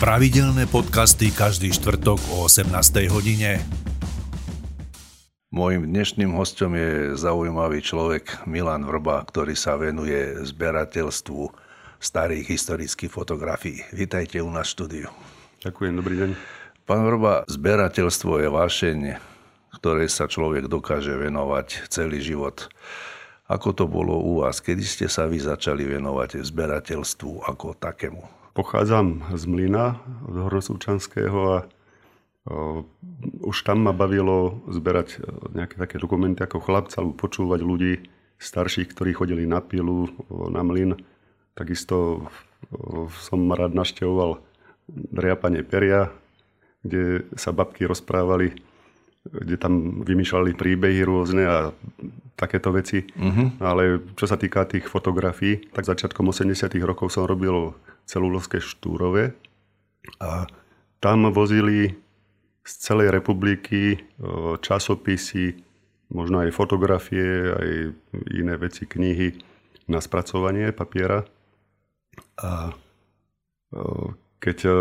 Pravidelné podcasty každý štvrtok o 18. hodine. Mojím dnešným hostom je zaujímavý človek Milan Vrba, ktorý sa venuje zberateľstvu starých historických fotografií. Vítajte u nás v štúdiu. Ďakujem, dobrý deň. Pán Vrba, zberateľstvo je vášeň, ktorej sa človek dokáže venovať celý život. Ako to bolo u vás? Kedy ste sa vy začali venovať zberateľstvu ako takému? Pochádzam z Mlyna, z Horosúčanského a už tam ma bavilo zberať nejaké také dokumenty ako chlapca alebo počúvať ľudí starších, ktorí chodili na pilu, na mlyn. Takisto som rád naštevoval driapanie peria, kde sa babky rozprávali, kde tam vymýšľali príbehy rôzne a takéto veci. Uh-huh. Ale čo sa týka tých fotografií, tak začiatkom 80 rokov som robil celulovské štúrove a tam vozili z celej republiky e, časopisy, možno aj fotografie, aj iné veci, knihy na spracovanie papiera. A e, keď e,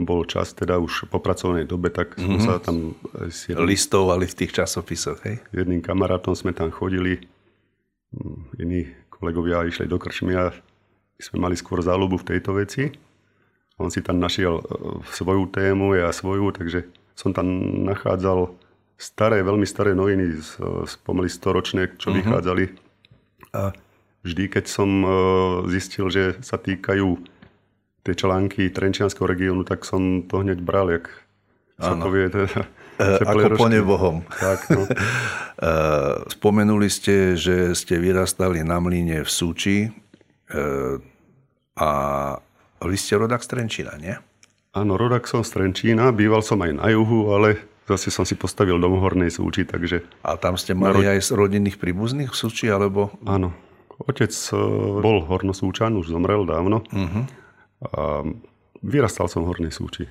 bol čas, teda už po pracovnej dobe, tak sme mm-hmm. sa tam... S jedným, Listovali v tých časopisoch, hej? Jedným kamarátom sme tam chodili, mm, iní kolegovia išli do krčmy a sme mali skôr záľubu v tejto veci. On si tam našiel e, svoju tému, ja svoju, takže som tam nachádzal staré, veľmi staré noviny, z pomaly čo uh-huh. vychádzali. A vždy, keď som e, zistil, že sa týkajú tie články Trenčianského regiónu, tak som to hneď bral, jak sa povie. Teda, ako po nebohom. Tak, no. Spomenuli ste, že ste vyrastali na mline v Súči. A vy ste rodak z Trenčína, nie? Áno, rodak som z Trenčína, býval som aj na juhu, ale zase som si postavil dom v Hornej Súči, takže... A tam ste mali aj aj rodinných príbuzných v Súči, alebo... Áno. Otec e, bol hornosúčan, už zomrel dávno. Uh-huh. A vyrastal som v Hornej Súči.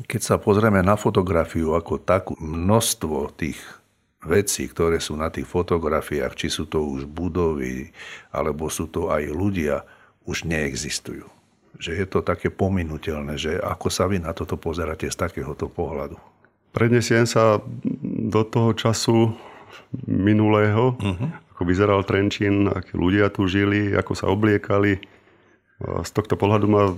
Keď sa pozrieme na fotografiu ako takú, množstvo tých veci, ktoré sú na tých fotografiách, či sú to už budovy, alebo sú to aj ľudia, už neexistujú. Že je to také pominutelné, že ako sa vy na toto pozeráte z takéhoto pohľadu? Prednesiem sa do toho času minulého, uh-huh. ako vyzeral Trenčín, akí ľudia tu žili, ako sa obliekali. Z tohto pohľadu ma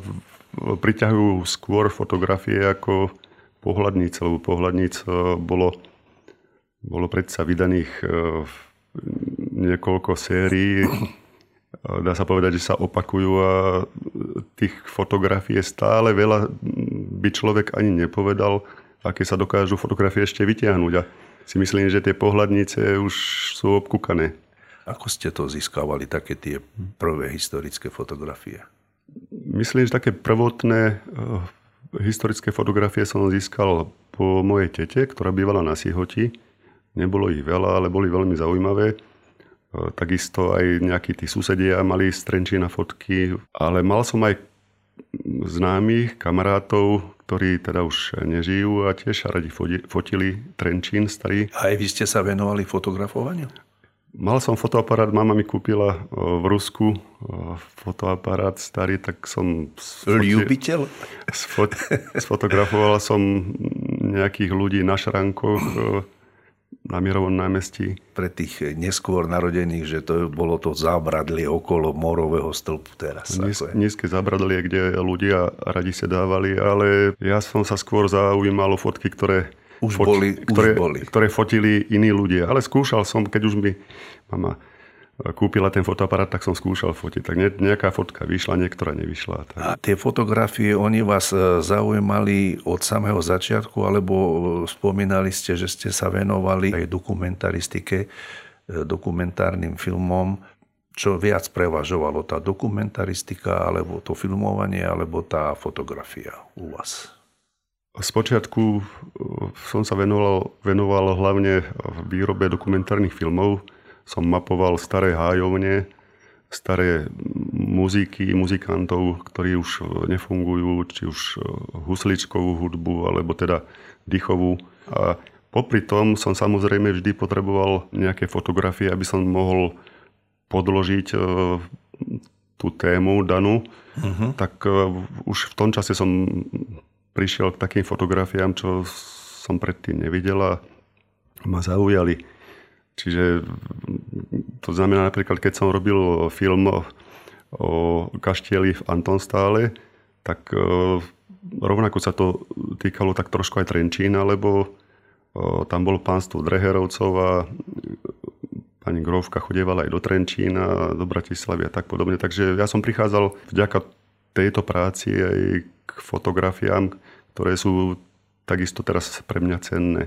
priťahujú skôr fotografie ako pohľadníc, lebo pohľadníc e, bolo, bolo predsa vydaných e, niekoľko sérií dá sa povedať, že sa opakujú a tých fotografií je stále veľa, by človek ani nepovedal, aké sa dokážu fotografie ešte vytiahnuť. A si myslím, že tie pohľadnice už sú obkúkané. Ako ste to získavali, také tie prvé historické fotografie? Myslím, že také prvotné uh, historické fotografie som získal po mojej tete, ktorá bývala na Sihoti. Nebolo ich veľa, ale boli veľmi zaujímavé. E, takisto aj nejakí tí susedia mali z Trenčína fotky, ale mal som aj známych kamarátov, ktorí teda už nežijú a tiež radi fotili Trenčín starý. A aj vy ste sa venovali fotografovaniu? Mal som fotoaparát, mama mi kúpila e, v Rusku e, fotoaparát starý, tak som... Ljubiteľ? Sfot, sfotografoval som nejakých ľudí na šrankoch, na Mierovom námestí. Pre tých neskôr narodených, že to bolo to zábradlie okolo morového stĺpu teraz. Níz, nízke zábradlie, kde ľudia radi sa dávali, ale ja som sa skôr zaujímal o fotky, ktoré už, fot, boli, ktoré, už boli. ktoré fotili iní ľudia. Ale skúšal som, keď už mi mama kúpila ten fotoaparát, tak som skúšal fotiť. Tak nejaká fotka vyšla, niektorá nevyšla. Tak. A tie fotografie, oni vás e, zaujímali od samého začiatku, alebo e, spomínali ste, že ste sa venovali aj dokumentaristike, e, dokumentárnym filmom. Čo viac prevažovalo, tá dokumentaristika, alebo to filmovanie, alebo tá fotografia u vás? Spočiatku som sa venoval, venoval hlavne v výrobe dokumentárnych filmov, som mapoval staré hájovne, staré muziky, muzikantov, ktorí už nefungujú, či už e, husličkovú hudbu, alebo teda dýchovú. A popri tom som samozrejme vždy potreboval nejaké fotografie, aby som mohol podložiť e, to tú tému danú, uh-huh. tak už v tom čase som prišiel k takým fotografiám, čo som predtým nevidel a ma zaujali. Čiže to znamená napríklad, keď som robil film o, o kaštieli v Antonstále, tak rovnako sa to týkalo tak trošku aj Trenčína, lebo tam bolo pánstvo Dreherovcov a pani Grovka chodievala aj do Trenčína, do Bratislavy a tak podobne. Takže ja som prichádzal vďaka tejto práci aj k fotografiám, ktoré sú takisto teraz pre mňa cenné.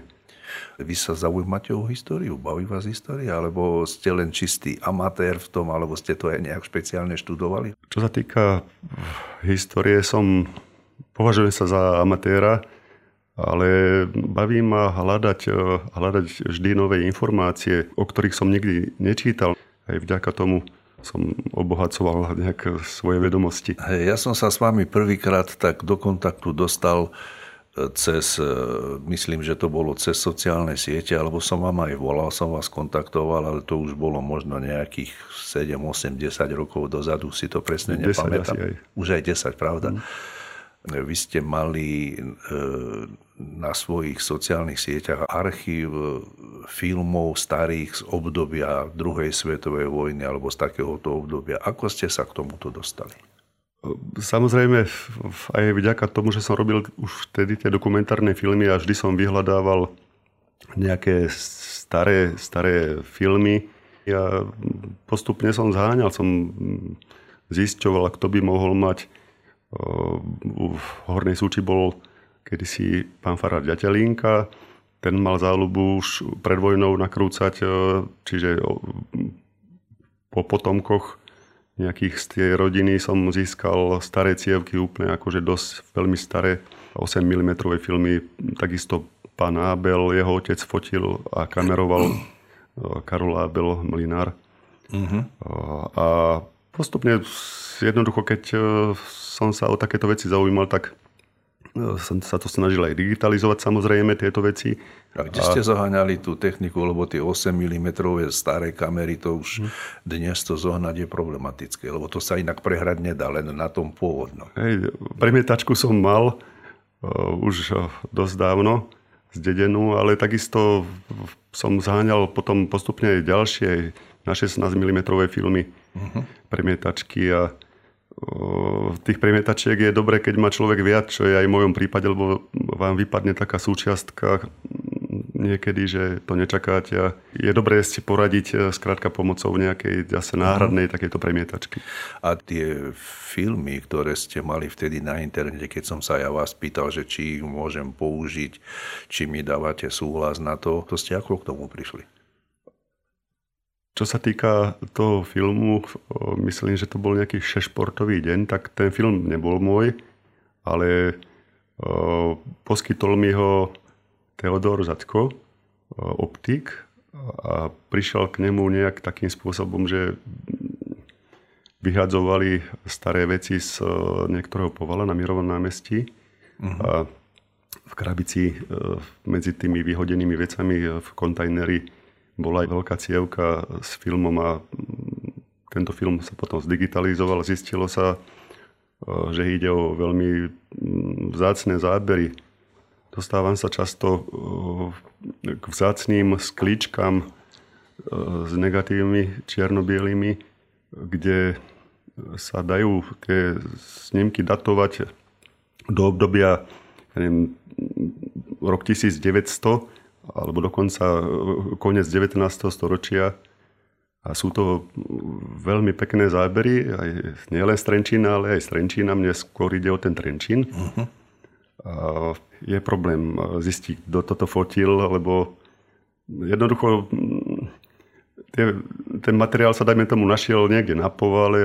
Vy sa zaujímate o históriu? Baví vás história? Alebo ste len čistý amatér v tom? Alebo ste to aj nejak špeciálne študovali? Čo sa týka histórie, som považujem sa za amatéra ale baví ma hľadať, hľadať vždy nové informácie, o ktorých som nikdy nečítal. Aj vďaka tomu som obohacoval nejak svoje vedomosti. Hey, ja som sa s vami prvýkrát tak do kontaktu dostal e, cez, e, myslím, že to bolo cez sociálne siete, alebo som vám aj volal, som vás kontaktoval, ale to už bolo možno nejakých 7, 8, 10 rokov dozadu, si to presne nepamätám. Aj. Už aj 10, pravda? Mm. Vy ste mali na svojich sociálnych sieťach archív filmov starých z obdobia druhej svetovej vojny alebo z takéhoto obdobia. Ako ste sa k tomuto dostali? Samozrejme, aj vďaka tomu, že som robil už vtedy tie dokumentárne filmy a vždy som vyhľadával nejaké staré, staré filmy. Ja postupne som zháňal, som zisťoval, kto by mohol mať v Hornej Súči bol kedysi pán Farad Ďatelínka, ten mal záľubu už pred vojnou nakrúcať, e, čiže po potomkoch nejakých z tej rodiny som získal staré cievky, úplne akože dosť veľmi staré 8 mm filmy. Takisto pán Abel, jeho otec fotil a kameroval e, Karol Abel, mlinár. Uh-huh. A postupne jednoducho, keď e, som sa o takéto veci zaujímal, tak som sa to snažil aj digitalizovať samozrejme tieto veci. A kde ste zaháňali tú techniku, lebo tie 8 mm staré kamery, to už hm. dnes to zohnať je problematické, lebo to sa inak prehrať nedá, len na tom pôvodnom. Hej, premietačku som mal uh, už uh, dosť dávno zdedenú, ale takisto som zaháňal potom postupne aj ďalšie na 16 mm filmy uh-huh. premietačky a tých premietačiek je dobré, keď má človek viac, čo je aj v mojom prípade, lebo vám vypadne taká súčiastka niekedy, že to nečakáte. A je dobré si poradiť e, skrátka pomocou nejakej zase náhradnej takéto premietačky. A tie filmy, ktoré ste mali vtedy na internete, keď som sa ja vás pýtal, že či ich môžem použiť, či mi dávate súhlas na to, to ste ako k tomu prišli? Čo sa týka toho filmu, myslím, že to bol nejaký šešportový deň, tak ten film nebol môj, ale poskytol mi ho Teodor Zadko, optik, a prišiel k nemu nejak takým spôsobom, že vyhadzovali staré veci z niektorého povala na Mirovom námestí uh-huh. a v krabici medzi tými vyhodenými vecami v kontajneri bola aj veľká cievka s filmom a tento film sa potom zdigitalizoval. Zistilo sa, e, že ide o veľmi vzácne zábery. Dostávam sa často e, k vzácným sklíčkam e, s negatívmi čiernobielými, kde sa dajú tie snímky datovať do obdobia neviem, rok 1900 alebo dokonca e, koniec 19. storočia. A sú to veľmi pekné zábery, aj nielen z Trenčína, ale aj z Trenčína. Mne skôr ide o ten Trenčín. Uh-huh. A je problém zistiť, kto toto fotil, lebo jednoducho tie, ten materiál sa, dajme tomu, našiel niekde na povale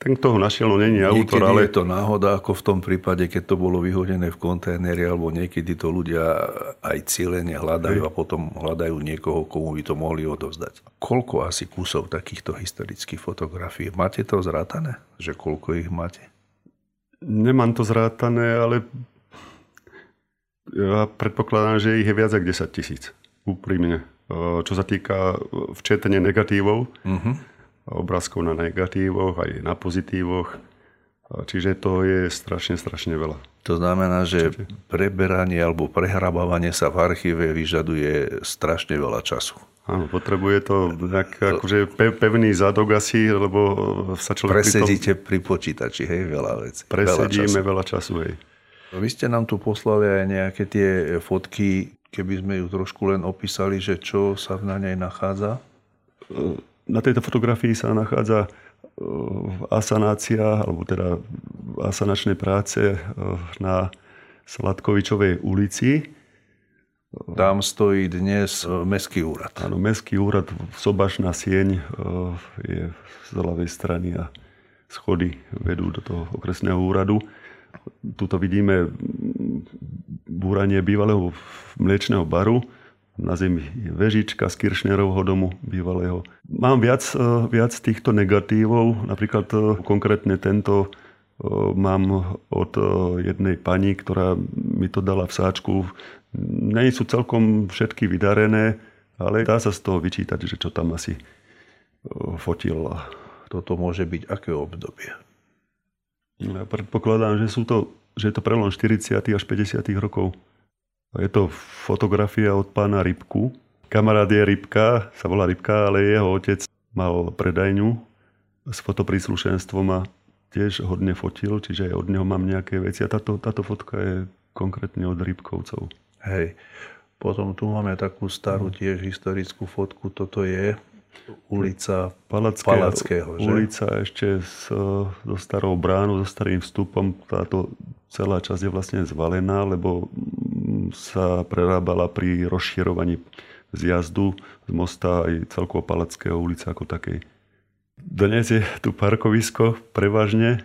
ten, kto ho našiel, no není autor, ale... je to náhoda, ako v tom prípade, keď to bolo vyhodené v kontajneri, alebo niekedy to ľudia aj cieľene hľadajú Hej. a potom hľadajú niekoho, komu by to mohli odovzdať. Koľko asi kusov takýchto historických fotografií? Máte to zrátané? Že koľko ich máte? Nemám to zrátané, ale ja predpokladám, že ich je viac ako 10 tisíc. Úprimne. Čo sa týka včetne negatívov. Uh-huh obrázkov na negatívoch, aj na pozitívoch. Čiže to je strašne, strašne veľa. To znamená, že preberanie alebo prehrabávanie sa v archíve vyžaduje strašne veľa času. Áno, potrebuje to nejak, akože pevný zadok asi, lebo sa človek... Presedíte pri, tom... pri počítači, hej, veľa vecí. Presedíme veľa času. veľa času, hej. Vy ste nám tu poslali aj nejaké tie fotky, keby sme ju trošku len opísali, že čo sa na nej nachádza? Na tejto fotografii sa nachádza asanácia, alebo teda asanačné práce eh, na Sladkovičovej ulici. Tam stojí dnes eh, Mestský úrad. Áno, Mestský úrad, Sobašná sieň je z ľavej strany a schody vedú do toho okresného úradu. Tuto vidíme búranie bývalého mliečného baru na zemi je vežička z Kiršnerovho domu bývalého. Mám viac, e, viac týchto negatívov, napríklad e, konkrétne tento e, mám od jednej pani, ktorá mi to dala v sáčku. Nie sú celkom všetky vydarené, ale dá sa z toho vyčítať, že čo tam asi fotil. Toto môže byť aké obdobie? Ja predpokladám, že, sú to, že je to prelom 40. až 50. rokov. Je to fotografia od pána Rybku. Kamarát je Rybka, sa volá Rybka, ale jeho otec mal predajňu s fotopríslušenstvom a tiež hodne fotil, čiže aj od neho mám nejaké veci. A táto, táto fotka je konkrétne od Rybkovcov. Hej. Potom tu máme takú starú tiež historickú fotku. Toto je ulica Palackého, Palackého že? Ulica ešte s, so starou bránou, so starým vstupom. Táto celá časť je vlastne zvalená, lebo sa prerábala pri rozširovaní zjazdu z mosta aj celkovo Palackého ulice ako takej. Dnes je tu parkovisko prevažne e,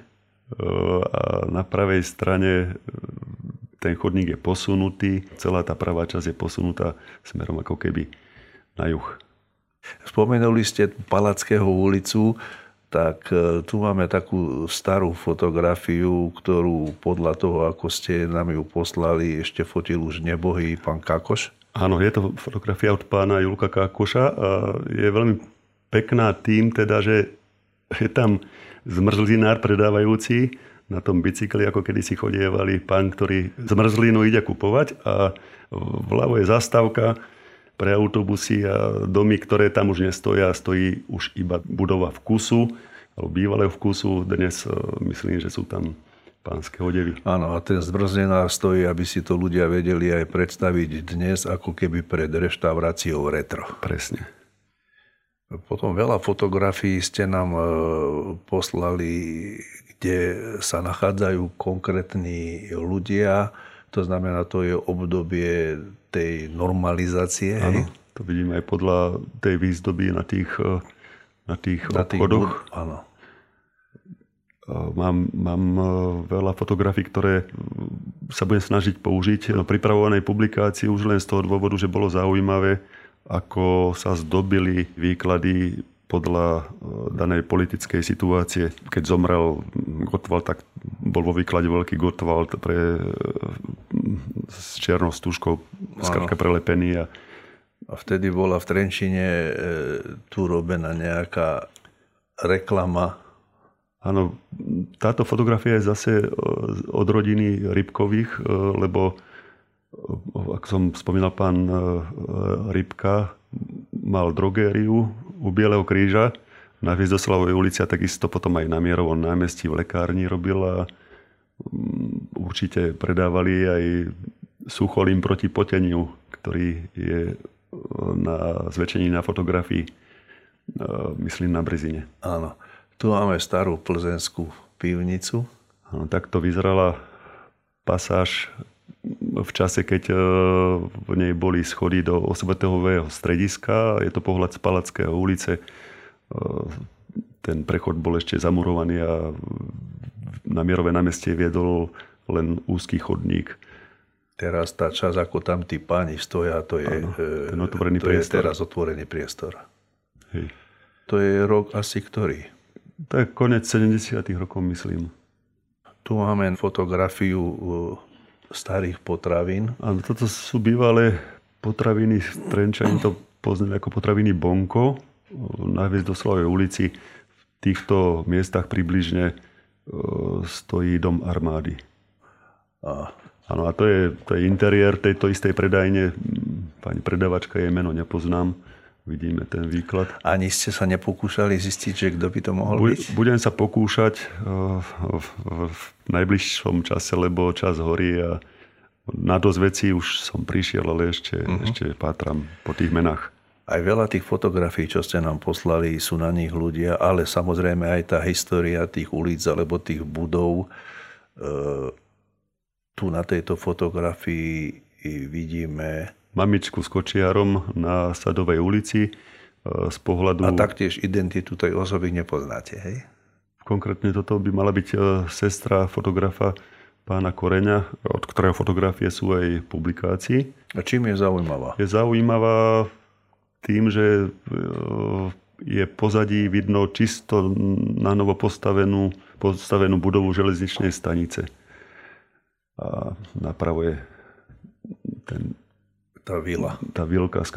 a na pravej strane e, ten chodník je posunutý, celá tá pravá časť je posunutá smerom ako keby na juh. Spomenuli ste Palackého ulicu tak e, tu máme takú starú fotografiu, ktorú podľa toho, ako ste nám ju poslali, ešte fotil už nebohý pán Kakoš. Áno, je to fotografia od pána Julka Kakoša a je veľmi pekná tým teda, že je tam zmrzlinár predávajúci. Na tom bicykli, ako kedy si chodievali pán, ktorý zmrzlinu ide kupovať a vľavo je zastávka pre autobusy a domy, ktoré tam už nestoja, stojí už iba budova vkusu, alebo bývalého vkusu. Dnes e, myslím, že sú tam pánske odevy. Áno, a ten zbrzdenár stojí, aby si to ľudia vedeli aj predstaviť dnes, ako keby pred reštauráciou retro. Presne. Potom veľa fotografií ste nám e, poslali, kde sa nachádzajú konkrétni ľudia. To znamená, to je obdobie tej normalizácie. Áno, to vidíme aj podľa tej výzdoby na tých, eh, na tých na obchodoch. Tých, áno. Eh, mám, mám eh, veľa fotografií, ktoré sa budem snažiť použiť na pripravovanej publikácii už len z toho dôvodu, že bolo zaujímavé, ako sa zdobili výklady podľa danej politickej situácie. Keď zomrel Gottwald, tak bol vo výklade veľký Gottwald pre s čiernou stúžkou skrátka prelepený. A... a vtedy bola v Trenčine e, tu robená nejaká reklama. Áno, táto fotografia je zase e, od rodiny Rybkových, e, lebo e, ako som spomínal, pán Rybka mal drogériu u Bieleho kríža na Hviezdoslavovej ulici a takisto potom aj na Mierovom námestí v lekárni robil a určite predávali aj sucholím proti poteniu, ktorý je e, na zväčšení na fotografii, e, myslím na Brezine. Áno. Tu máme starú plzenskú pivnicu. Áno, tak to vyzerala pasáž v čase, keď e, v nej boli schody do osvetového strediska. Je to pohľad z Palackého ulice. Ten prechod bol ešte zamurovaný a na Mierové námestie viedol len úzky chodník. Teraz tá časť, ako tam tí páni stoja, to je, ano, ten otvorený to priestor. je teraz otvorený priestor. Hej. To je rok asi ktorý? To je konec 70 rokov, myslím. Tu máme fotografiu starých potravín. Áno, toto sú bývalé potraviny, Trenčani to poznajú ako potraviny Bonko. na Hviezdoslavej ulici v týchto miestach približne stojí dom armády. A. Áno, a to je, to je interiér tejto istej predajne. Pani predavačka, jej meno nepoznám. Vidíme ten výklad. Ani ste sa nepokúšali zistiť, že kto by to mohol byť? Budem sa pokúšať v, v najbližšom čase, lebo čas horí a na dosť vecí už som prišiel, ale ešte, uh-huh. ešte pátram po tých menách. Aj veľa tých fotografií, čo ste nám poslali, sú na nich ľudia, ale samozrejme aj tá história tých ulic alebo tých budov. E, tu na tejto fotografii vidíme... Mamičku s kočiarom na Sadovej ulici e, z pohľadu... A taktiež identitu tej osoby nepoznáte, hej? Konkrétne toto by mala byť e, sestra fotografa pána Koreňa, od ktorého fotografie sú aj publikácii. A čím je zaujímavá? Je zaujímavá tým, že e, je pozadí vidno čisto na novo postavenú, postavenú budovu železničnej stanice. A napravo je ten, tá vila. Tá vilka s,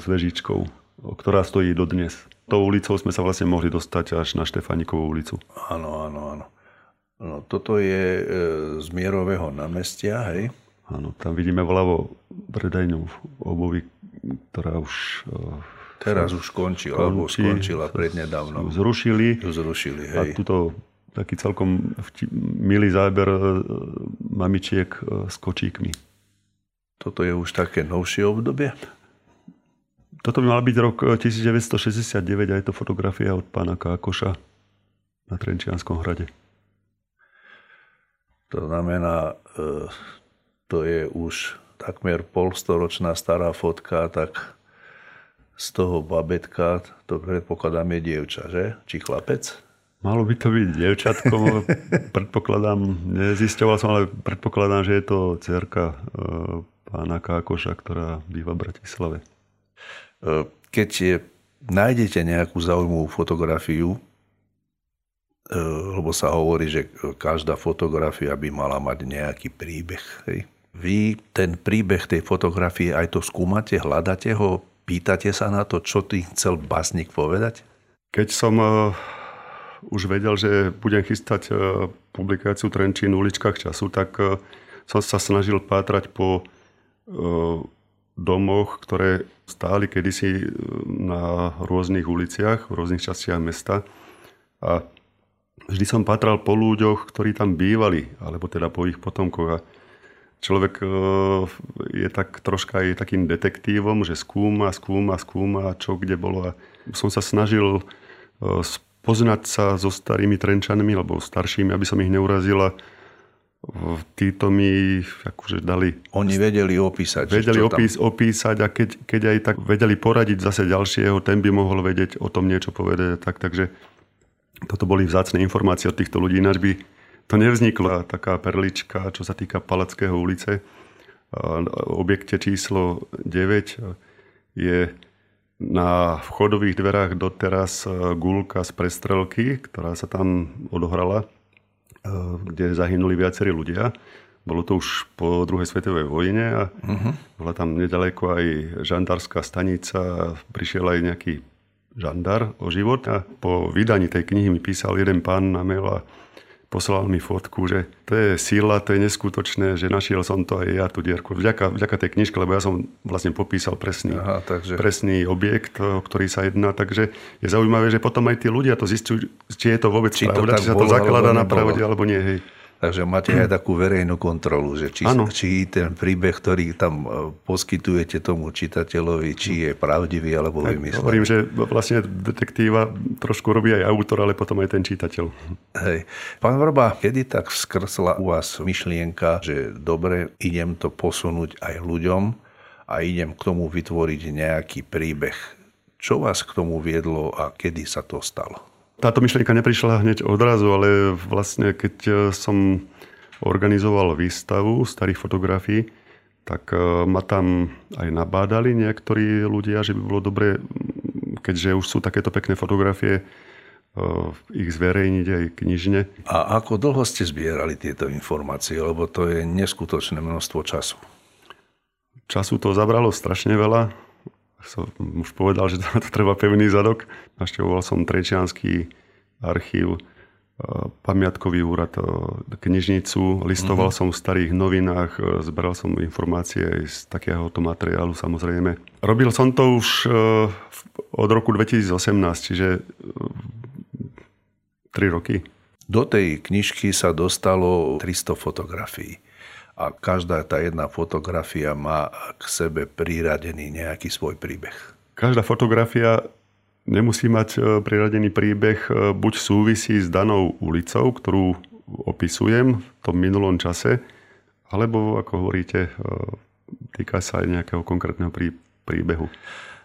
s vežičkou, ktorá stojí dodnes. Tou ulicou sme sa vlastne mohli dostať až na Štefanikovú ulicu. Áno, áno, áno. No, toto je e, z Mierového námestia, hej? Áno, tam vidíme vľavo predajňu obovy, ktorá už... Teraz už končila, alebo skončila prednedávno. Zrušili. Zrušili, hej. A tuto taký celkom milý záber e, mamičiek e, s kočíkmi. Toto je už také novšie obdobie? Toto by mal byť rok 1969 a je to fotografia od pána Kákoša na Trenčianskom hrade. To znamená, to je už takmer polstoročná stará fotka, tak z toho babetka, to predpokladám je dievča, že? Či chlapec? Malo by to byť dievčatko, predpokladám, nezisťoval som, ale predpokladám, že je to cerka e, pána Kákoša, ktorá býva v Bratislave. E, keď je, nájdete nejakú zaujímavú fotografiu, e, lebo sa hovorí, že každá fotografia by mala mať nejaký príbeh, hej? Vy ten príbeh tej fotografie aj to skúmate, hľadáte ho, pýtate sa na to, čo tým chcel básnik povedať? Keď som uh, už vedel, že budem chystať uh, publikáciu Trenčín v uličkách času, tak uh, som sa snažil pátrať po domoch, ktoré stáli kedysi na rôznych uliciach, v rôznych častiach mesta. A vždy som pátral po ľuďoch, ktorí tam bývali, alebo teda po ich potomkoch. A človek e, je tak troška aj takým detektívom, že skúma, skúma, skúma, čo kde bolo. A som sa snažil e, poznať sa so starými trenčanmi, alebo staršími, aby som ich neurazil a títo mi akože dali... Oni vedeli opísať. Vedeli opís, opísať a keď, keď aj tak vedeli poradiť zase ďalšieho, ten by mohol vedieť o tom niečo povedať. Tak, takže toto boli vzácne informácie od týchto ľudí, ináč by to nevznikla taká perlička, čo sa týka Palackého ulice. Objekte číslo 9 je na vchodových dverách doteraz gulka z prestrelky, ktorá sa tam odohrala, kde zahynuli viacerí ľudia. Bolo to už po druhej svetovej vojne a uh-huh. bola tam nedaleko aj žandárska stanica. Prišiel aj nejaký žandár o život a po vydaní tej knihy mi písal jeden pán na mail a poslal mi fotku, že to je síla, to je neskutočné, že našiel som to aj ja, tú dierku. Vďaka, vďaka tej knižke, lebo ja som vlastne popísal presný, Aha, takže... presný objekt, o ktorý sa jedná. Takže je zaujímavé, že potom aj tí ľudia to zistujú, či je to vôbec či pravda, či sa to zaklada na pravde alebo nie. Hej. Takže máte aj takú verejnú kontrolu, že či, či ten príbeh, ktorý tam e, poskytujete tomu čitateľovi, či je pravdivý alebo vymyslený. Hovorím, že vlastne detektíva trošku robí aj autor, ale potom aj ten čitateľ. Hej. Pán Vrba, kedy tak skrsla u vás myšlienka, že dobre, idem to posunúť aj ľuďom a idem k tomu vytvoriť nejaký príbeh. Čo vás k tomu viedlo a kedy sa to stalo? Táto myšlienka neprišla hneď odrazu, ale vlastne keď e, som organizoval výstavu starých fotografií, tak e, ma tam aj nabádali niektorí ľudia, že by bolo dobre, keďže už sú takéto pekné fotografie, e, ich zverejniť aj knižne. A ako dlho ste zbierali tieto informácie, lebo to je neskutočné množstvo času? Času to zabralo strašne veľa. Som už povedal, že to treba pevný zadok. Naštevoval som Trečianský archív, pamiatkový úrad, knižnicu, listoval uh-huh. som v starých novinách, zberal som informácie aj z takéhoto materiálu samozrejme. Robil som to už od roku 2018, čiže 3 roky. Do tej knižky sa dostalo 300 fotografií a každá tá jedna fotografia má k sebe priradený nejaký svoj príbeh. Každá fotografia nemusí mať e, priradený príbeh, e, buď súvisí s danou ulicou, ktorú opisujem v tom minulom čase, alebo, ako hovoríte, e, týka sa aj nejakého konkrétneho príbehu.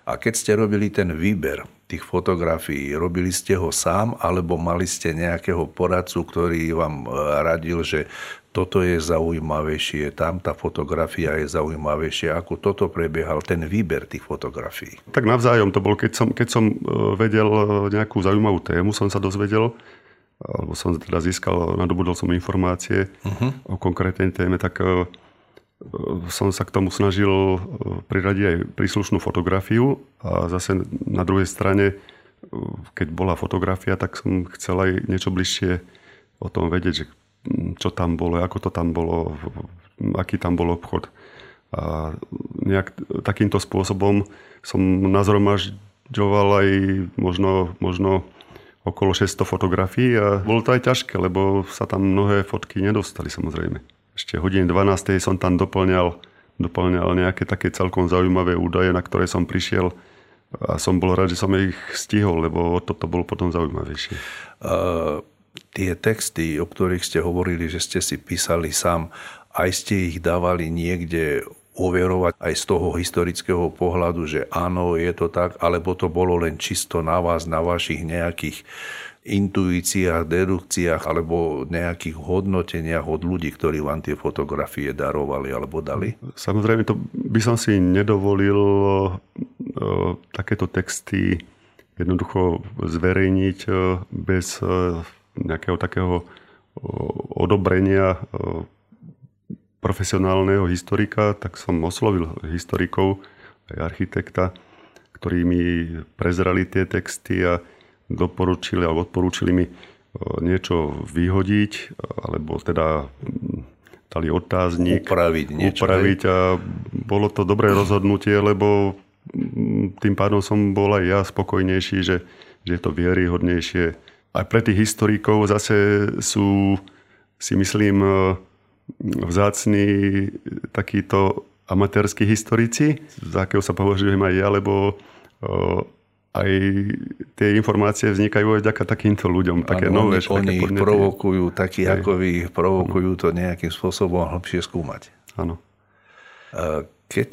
A keď ste robili ten výber tých fotografií, robili ste ho sám, alebo mali ste nejakého poradcu, ktorý vám radil, že toto je zaujímavejšie, tam tá fotografia je zaujímavejšia, ako toto prebiehal ten výber tých fotografií. Tak navzájom to bol, keď som, keď som e, vedel e, nejakú zaujímavú tému, som sa dozvedel, alebo som teda získal, nadobudol som informácie uh-huh. o konkrétnej téme, tak e, som sa k tomu snažil priradiť aj príslušnú fotografiu a zase na druhej strane, keď bola fotografia, tak som chcel aj niečo bližšie o tom vedieť, že čo tam bolo, ako to tam bolo, aký tam bol obchod. A nejak takýmto spôsobom som nazromažďoval aj možno, možno okolo 600 fotografií a bolo to aj ťažké, lebo sa tam mnohé fotky nedostali samozrejme. Ešte hodine 12. som tam doplňal, doplňal nejaké také celkom zaujímavé údaje, na ktoré som prišiel a som bol rád, že som ich stihol, lebo toto bolo potom zaujímavejšie. Uh tie texty, o ktorých ste hovorili, že ste si písali sám, aj ste ich dávali niekde overovať aj z toho historického pohľadu, že áno, je to tak, alebo to bolo len čisto na vás, na vašich nejakých intuíciách, dedukciách alebo nejakých hodnoteniach od ľudí, ktorí vám tie fotografie darovali alebo dali? Samozrejme, to by som si nedovolil takéto texty jednoducho zverejniť bez nejakého takého odobrenia profesionálneho historika, tak som oslovil historikov, aj architekta, ktorí mi prezrali tie texty a doporučili alebo odporúčili mi niečo vyhodiť, alebo teda dali otáznik. Upraviť niečo. Upraviť a bolo to dobré rozhodnutie, lebo tým pádom som bol aj ja spokojnejší, že, že je to vieryhodnejšie aj pre tých historikov zase sú, si myslím, e, vzácni takíto amatérsky historici, za akého sa považujem aj ja, lebo e, aj tie informácie vznikajú aj vďaka takýmto ľuďom, také ano, nové. Oni, oni ich provokujú, takí aj. ako vy ich provokujú to nejakým spôsobom hlbšie skúmať. Áno. E, keď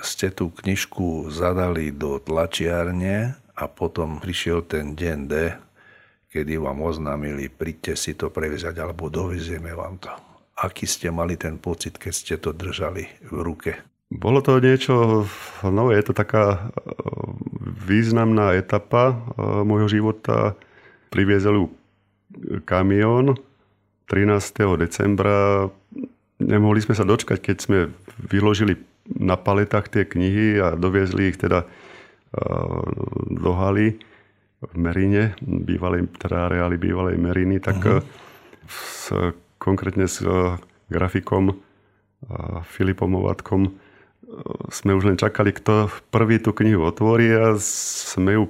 ste tú knižku zadali do tlačiarne a potom prišiel ten deň D, kedy vám oznámili, príďte si to prevziať alebo dovezieme vám to. Aký ste mali ten pocit, keď ste to držali v ruke? Bolo to niečo nové, je to taká e, významná etapa e, môjho života. Priviezol kamión 13. decembra. Nemohli sme sa dočkať, keď sme vyložili na paletách tie knihy a doviezli ich teda do haly v Meríne, bývalej, teda areáli bývalej Meriny, tak uh-huh. s, konkrétne s eh, grafikom Filipom Ovatkom eh, sme už len čakali, kto prvý tú knihu otvorí a sme ju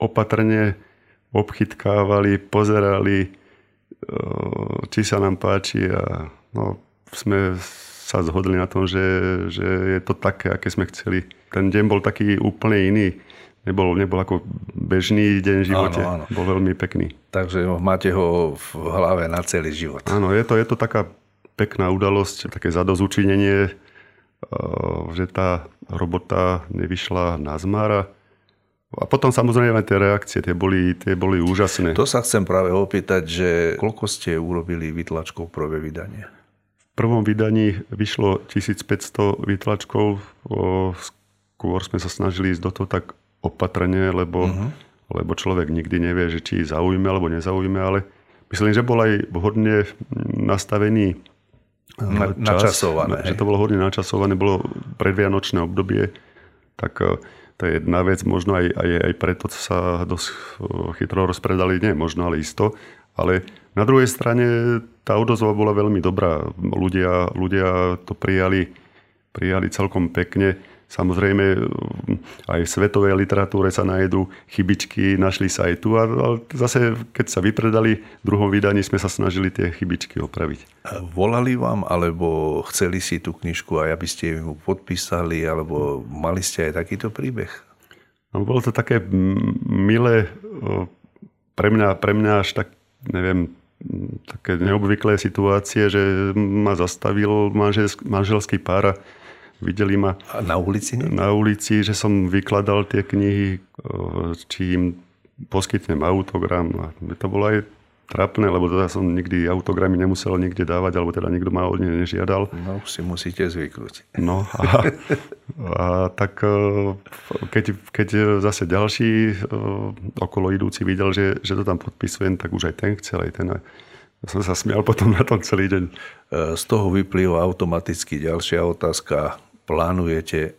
opatrne obchytkávali, pozerali, či sa nám páči a no, sme sa zhodli na tom, že, že je to také, aké sme chceli. Ten deň bol taký úplne iný nebol, nebol ako bežný deň v živote. Áno, áno. Bol veľmi pekný. Takže máte ho v hlave na celý život. Áno, je to, je to taká pekná udalosť, také zadozučinenie, že tá robota nevyšla na zmára. A potom samozrejme tie reakcie, tie boli, tie boli úžasné. To sa chcem práve opýtať, že koľko ste urobili vytlačkov prvé vydanie? V prvom vydaní vyšlo 1500 vytlačkov. Skôr sme sa snažili ísť do toho tak opatrne, lebo, uh-huh. lebo človek nikdy nevie, že či zaujíme alebo nezaujíme, ale myslím, že bol aj vhodne nastavený Na, čas, načasované. Že to bolo hodne načasované, bolo predvianočné obdobie, tak to je jedna vec, možno aj, aj, aj preto sa dosť chytro rozpredali, nie možno, ale isto. Ale na druhej strane tá odozva bola veľmi dobrá. Ľudia, ľudia to prijali, prijali celkom pekne. Samozrejme, aj v svetovej literatúre sa najedú chybičky, našli sa aj tu. Ale zase, keď sa vypredali, v druhom vydaní sme sa snažili tie chybičky opraviť. Volali vám, alebo chceli si tú knižku aj aby ste ju podpísali, alebo mali ste aj takýto príbeh? No, bolo to také milé, pre mňa, pre mňa až tak neviem, také neobvyklé situácie, že ma zastavil manželský pár a videli ma na ulici? Na ulici, že som vykladal tie knihy, či im poskytnem autogram. A to bolo aj trapné, lebo teda som nikdy autogramy nemusel nikde dávať, alebo teda nikto ma od nej nežiadal. No, si musíte zvyknúť. No a, a tak e, keď, keď zase ďalší e, okolo idúci videl, že, že to tam podpisujem, tak už aj ten chcel, aj ten. Ja som sa smial potom na tom celý deň. E, z toho vyplýva automaticky ďalšia otázka. Plánujete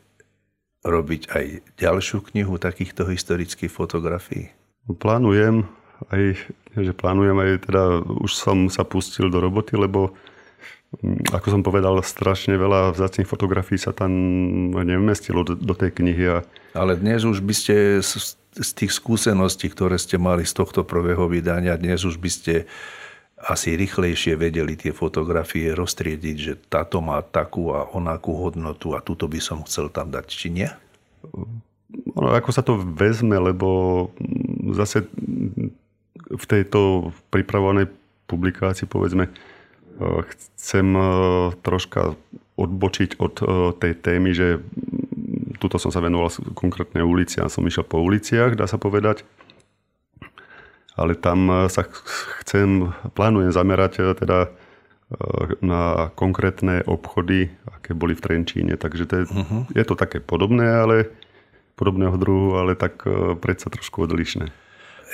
robiť aj ďalšiu knihu takýchto historických fotografií? Plánujem aj, že plánujem aj teda, už som sa pustil do roboty, lebo mm, ako som povedal, strašne veľa vzácných fotografií sa tam nevmestilo do, do tej knihy. A... Ale dnes už by ste z, z tých skúseností, ktoré ste mali z tohto prvého vydania, dnes už by ste asi rýchlejšie vedeli tie fotografie roztriediť, že táto má takú a onakú hodnotu a túto by som chcel tam dať, či nie? Ono, ako sa to vezme, lebo zase v tejto pripravovanej publikácii, povedzme, e, chcem e, troška odbočiť od e, tej témy, že tuto som sa venoval konkrétne ulici a som išiel po uliciach, dá sa povedať. Ale tam sa chcem, plánujem zamerať teda na konkrétne obchody, aké boli v Trenčíne. Takže to je, uh-huh. je to také podobné, ale podobného druhu, ale tak predsa trošku odlišné.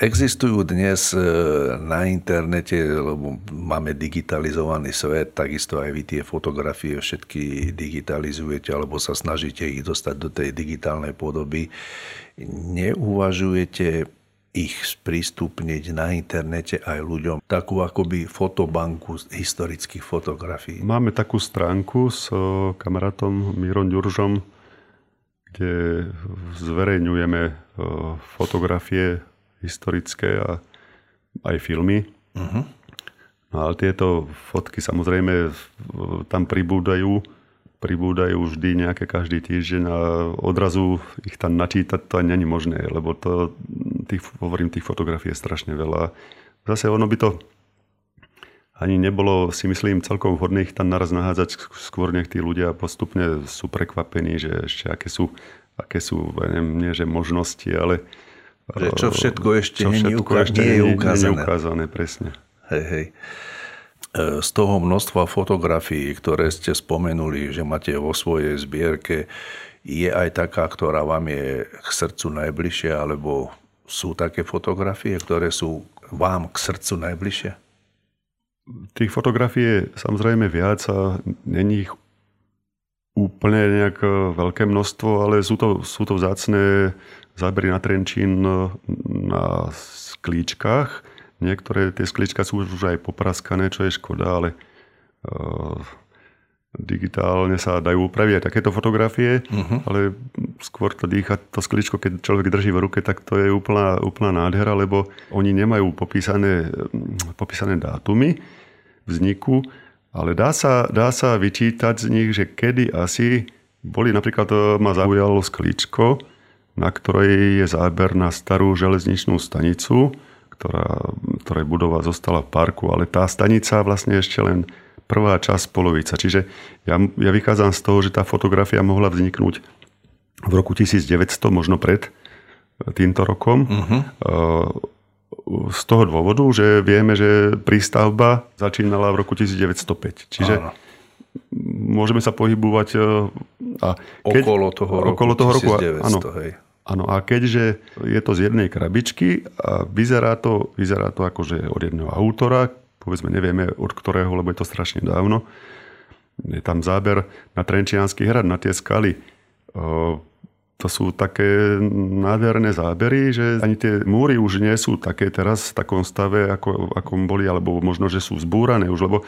Existujú dnes e, na internete, lebo máme digitalizovaný svet, takisto aj vy tie fotografie všetky digitalizujete alebo sa snažíte ich dostať do tej digitálnej podoby. Neuvažujete ich sprístupniť na internete aj ľuďom, takú akoby fotobanku historických fotografií? Máme takú stránku s e, kamarátom Mírom Ďuržom, kde zverejňujeme e, fotografie historické a aj filmy. Uh-huh. No ale tieto fotky samozrejme tam pribúdajú, pribúdajú vždy nejaké každý týždeň a odrazu ich tam načítať to ani není možné, lebo to, tých, hovorím, tých fotografií je strašne veľa. Zase ono by to ani nebolo, si myslím, celkom vhodné ich tam naraz nahádzať, skôr nech tí ľudia postupne sú prekvapení, že ešte aké sú, aké sú neviem, nie že možnosti, ale že čo všetko ešte, čo všetko uka- ešte nie je ukázané. Nie je ukázané, presne. Hej, hej. E, z toho množstva fotografií, ktoré ste spomenuli, že máte vo svojej zbierke, je aj taká, ktorá vám je k srdcu najbližšia, alebo sú také fotografie, ktoré sú vám k srdcu najbližšie? Tých fotografií je samozrejme viac a není ich úplne nejak veľké množstvo, ale sú to, sú to vzácne zábery na Trenčín e, na sklíčkach. Niektoré tie sklíčka sú už aj popraskané, čo je škoda, ale uh, digitálne sa dajú upraviť aj takéto fotografie, uh-huh. ale skôr to dýcha to sklíčko, keď človek drží v ruke, tak to je úplná, úplná nádhera, lebo oni nemajú popísané, popísané dátumy vzniku, ale dá sa, dá sa vyčítať z nich, že kedy asi boli, napríklad e, ma zaujalo sklíčko, na ktorej je záber na starú železničnú stanicu, ktorá, ktorej budova zostala v parku, ale tá stanica vlastne ešte len prvá časť polovica. Čiže ja, ja vychádzam z toho, že tá fotografia mohla vzniknúť v roku 1900, možno pred týmto rokom. Uh-huh. Z toho dôvodu, že vieme, že prístavba začínala v roku 1905. Čiže Áno. môžeme sa pohybovať a keď, okolo toho roku okolo toho 1900, áno, hej. Áno, a keďže je to z jednej krabičky a vyzerá to, vyzerá to akože od jedného autora, povedzme nevieme od ktorého, lebo je to strašne dávno, je tam záber na Trenčianský hrad, na tie skaly. to sú také nádherné zábery, že ani tie múry už nie sú také teraz v takom stave, ako, ako boli, alebo možno, že sú zbúrané už, lebo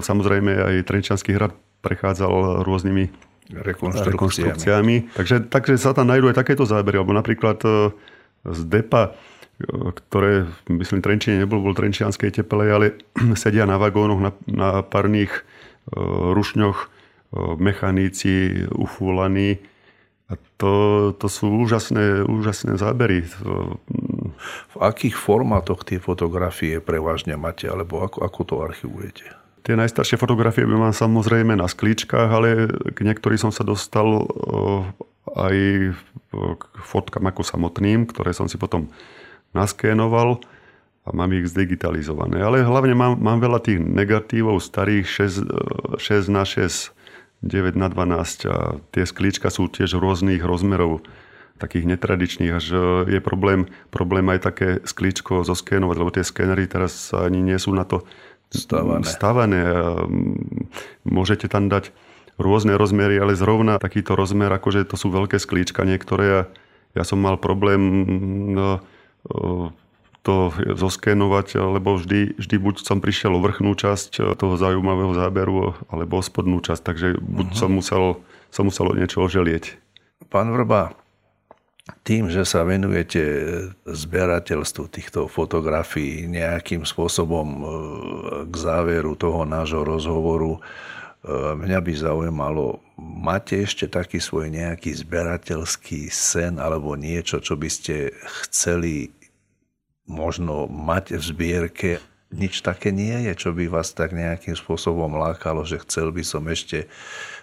samozrejme aj Trenčanský hrad prechádzal rôznymi rekonštrukciami. rekonštrukciami. Takže, takže sa tam nájdú aj takéto zábery, alebo napríklad z depa ktoré, myslím, Trenčine nebol, bol Trenčianskej tepele, ale sedia na vagónoch, na, na parných e, rušňoch e, mechaníci ufúlaní. A to, to sú úžasné, úžasné zábery. V akých formátoch tie fotografie prevažne máte, alebo ako, ako to archivujete? Tie najstaršie fotografie by mám samozrejme na sklíčkach, ale k niektorým som sa dostal e, aj k fotkám ako samotným, ktoré som si potom naskénoval a mám ich zdigitalizované. Ale hlavne mám, mám veľa tých negatívov starých 6, 6 na 6, 9 na 12 a tie sklíčka sú tiež rôznych rozmerov takých netradičných, až e, je problém, problém aj také sklíčko zoskénovať, lebo tie skénery teraz ani nie sú na to stavané. stavané. Môžete tam dať rôzne rozmery, ale zrovna takýto rozmer, akože to sú veľké sklíčka niektoré a ja som mal problém no, to zoskénovať, lebo vždy, vždy buď som prišiel o vrchnú časť toho zaujímavého záberu, alebo o spodnú časť, takže buď uh-huh. som, musel, som musel niečo oželieť. Pán Vrba, tým, že sa venujete zberateľstvu týchto fotografií nejakým spôsobom e, k záveru toho nášho rozhovoru, mňa by zaujímalo, máte ešte taký svoj nejaký zberateľský sen alebo niečo, čo by ste chceli možno mať v zbierke? Nič také nie je, čo by vás tak nejakým spôsobom lákalo, že chcel by som ešte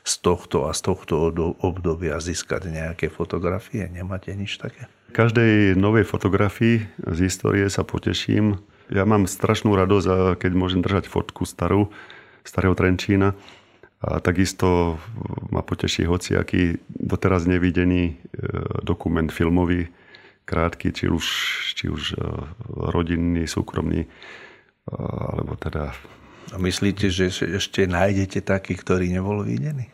z tohto a z tohto obdobia získať nejaké fotografie? Nemáte nič také? Každej novej fotografii z histórie sa poteším. Ja mám strašnú radosť, keď môžem držať fotku starú, starého Trenčína a takisto ma poteší hociaký doteraz nevidený e, dokument filmový, krátky, či už, či už e, rodinný, súkromný, e, alebo teda... A myslíte, že ešte nájdete taký, ktorý nebol videný?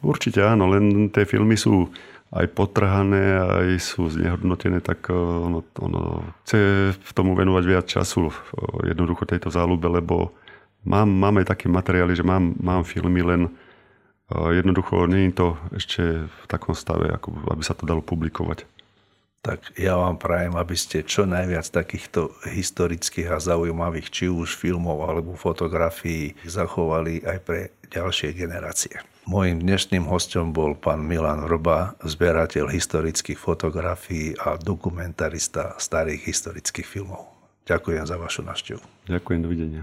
Určite áno, len tie filmy sú aj potrhané, aj sú znehodnotené, tak ono, ono chce v tomu venovať viac času jednoducho tejto záľube, lebo mám, mám aj také materiály, že mám, mám filmy, len jednoducho nie je to ešte v takom stave, ako aby sa to dalo publikovať. Tak ja vám prajem, aby ste čo najviac takýchto historických a zaujímavých či už filmov alebo fotografií zachovali aj pre ďalšie generácie. Mojím dnešným hostom bol pán Milan Vrba, zberateľ historických fotografií a dokumentarista starých historických filmov. Ďakujem za vašu návštevu. Ďakujem, dovidenia.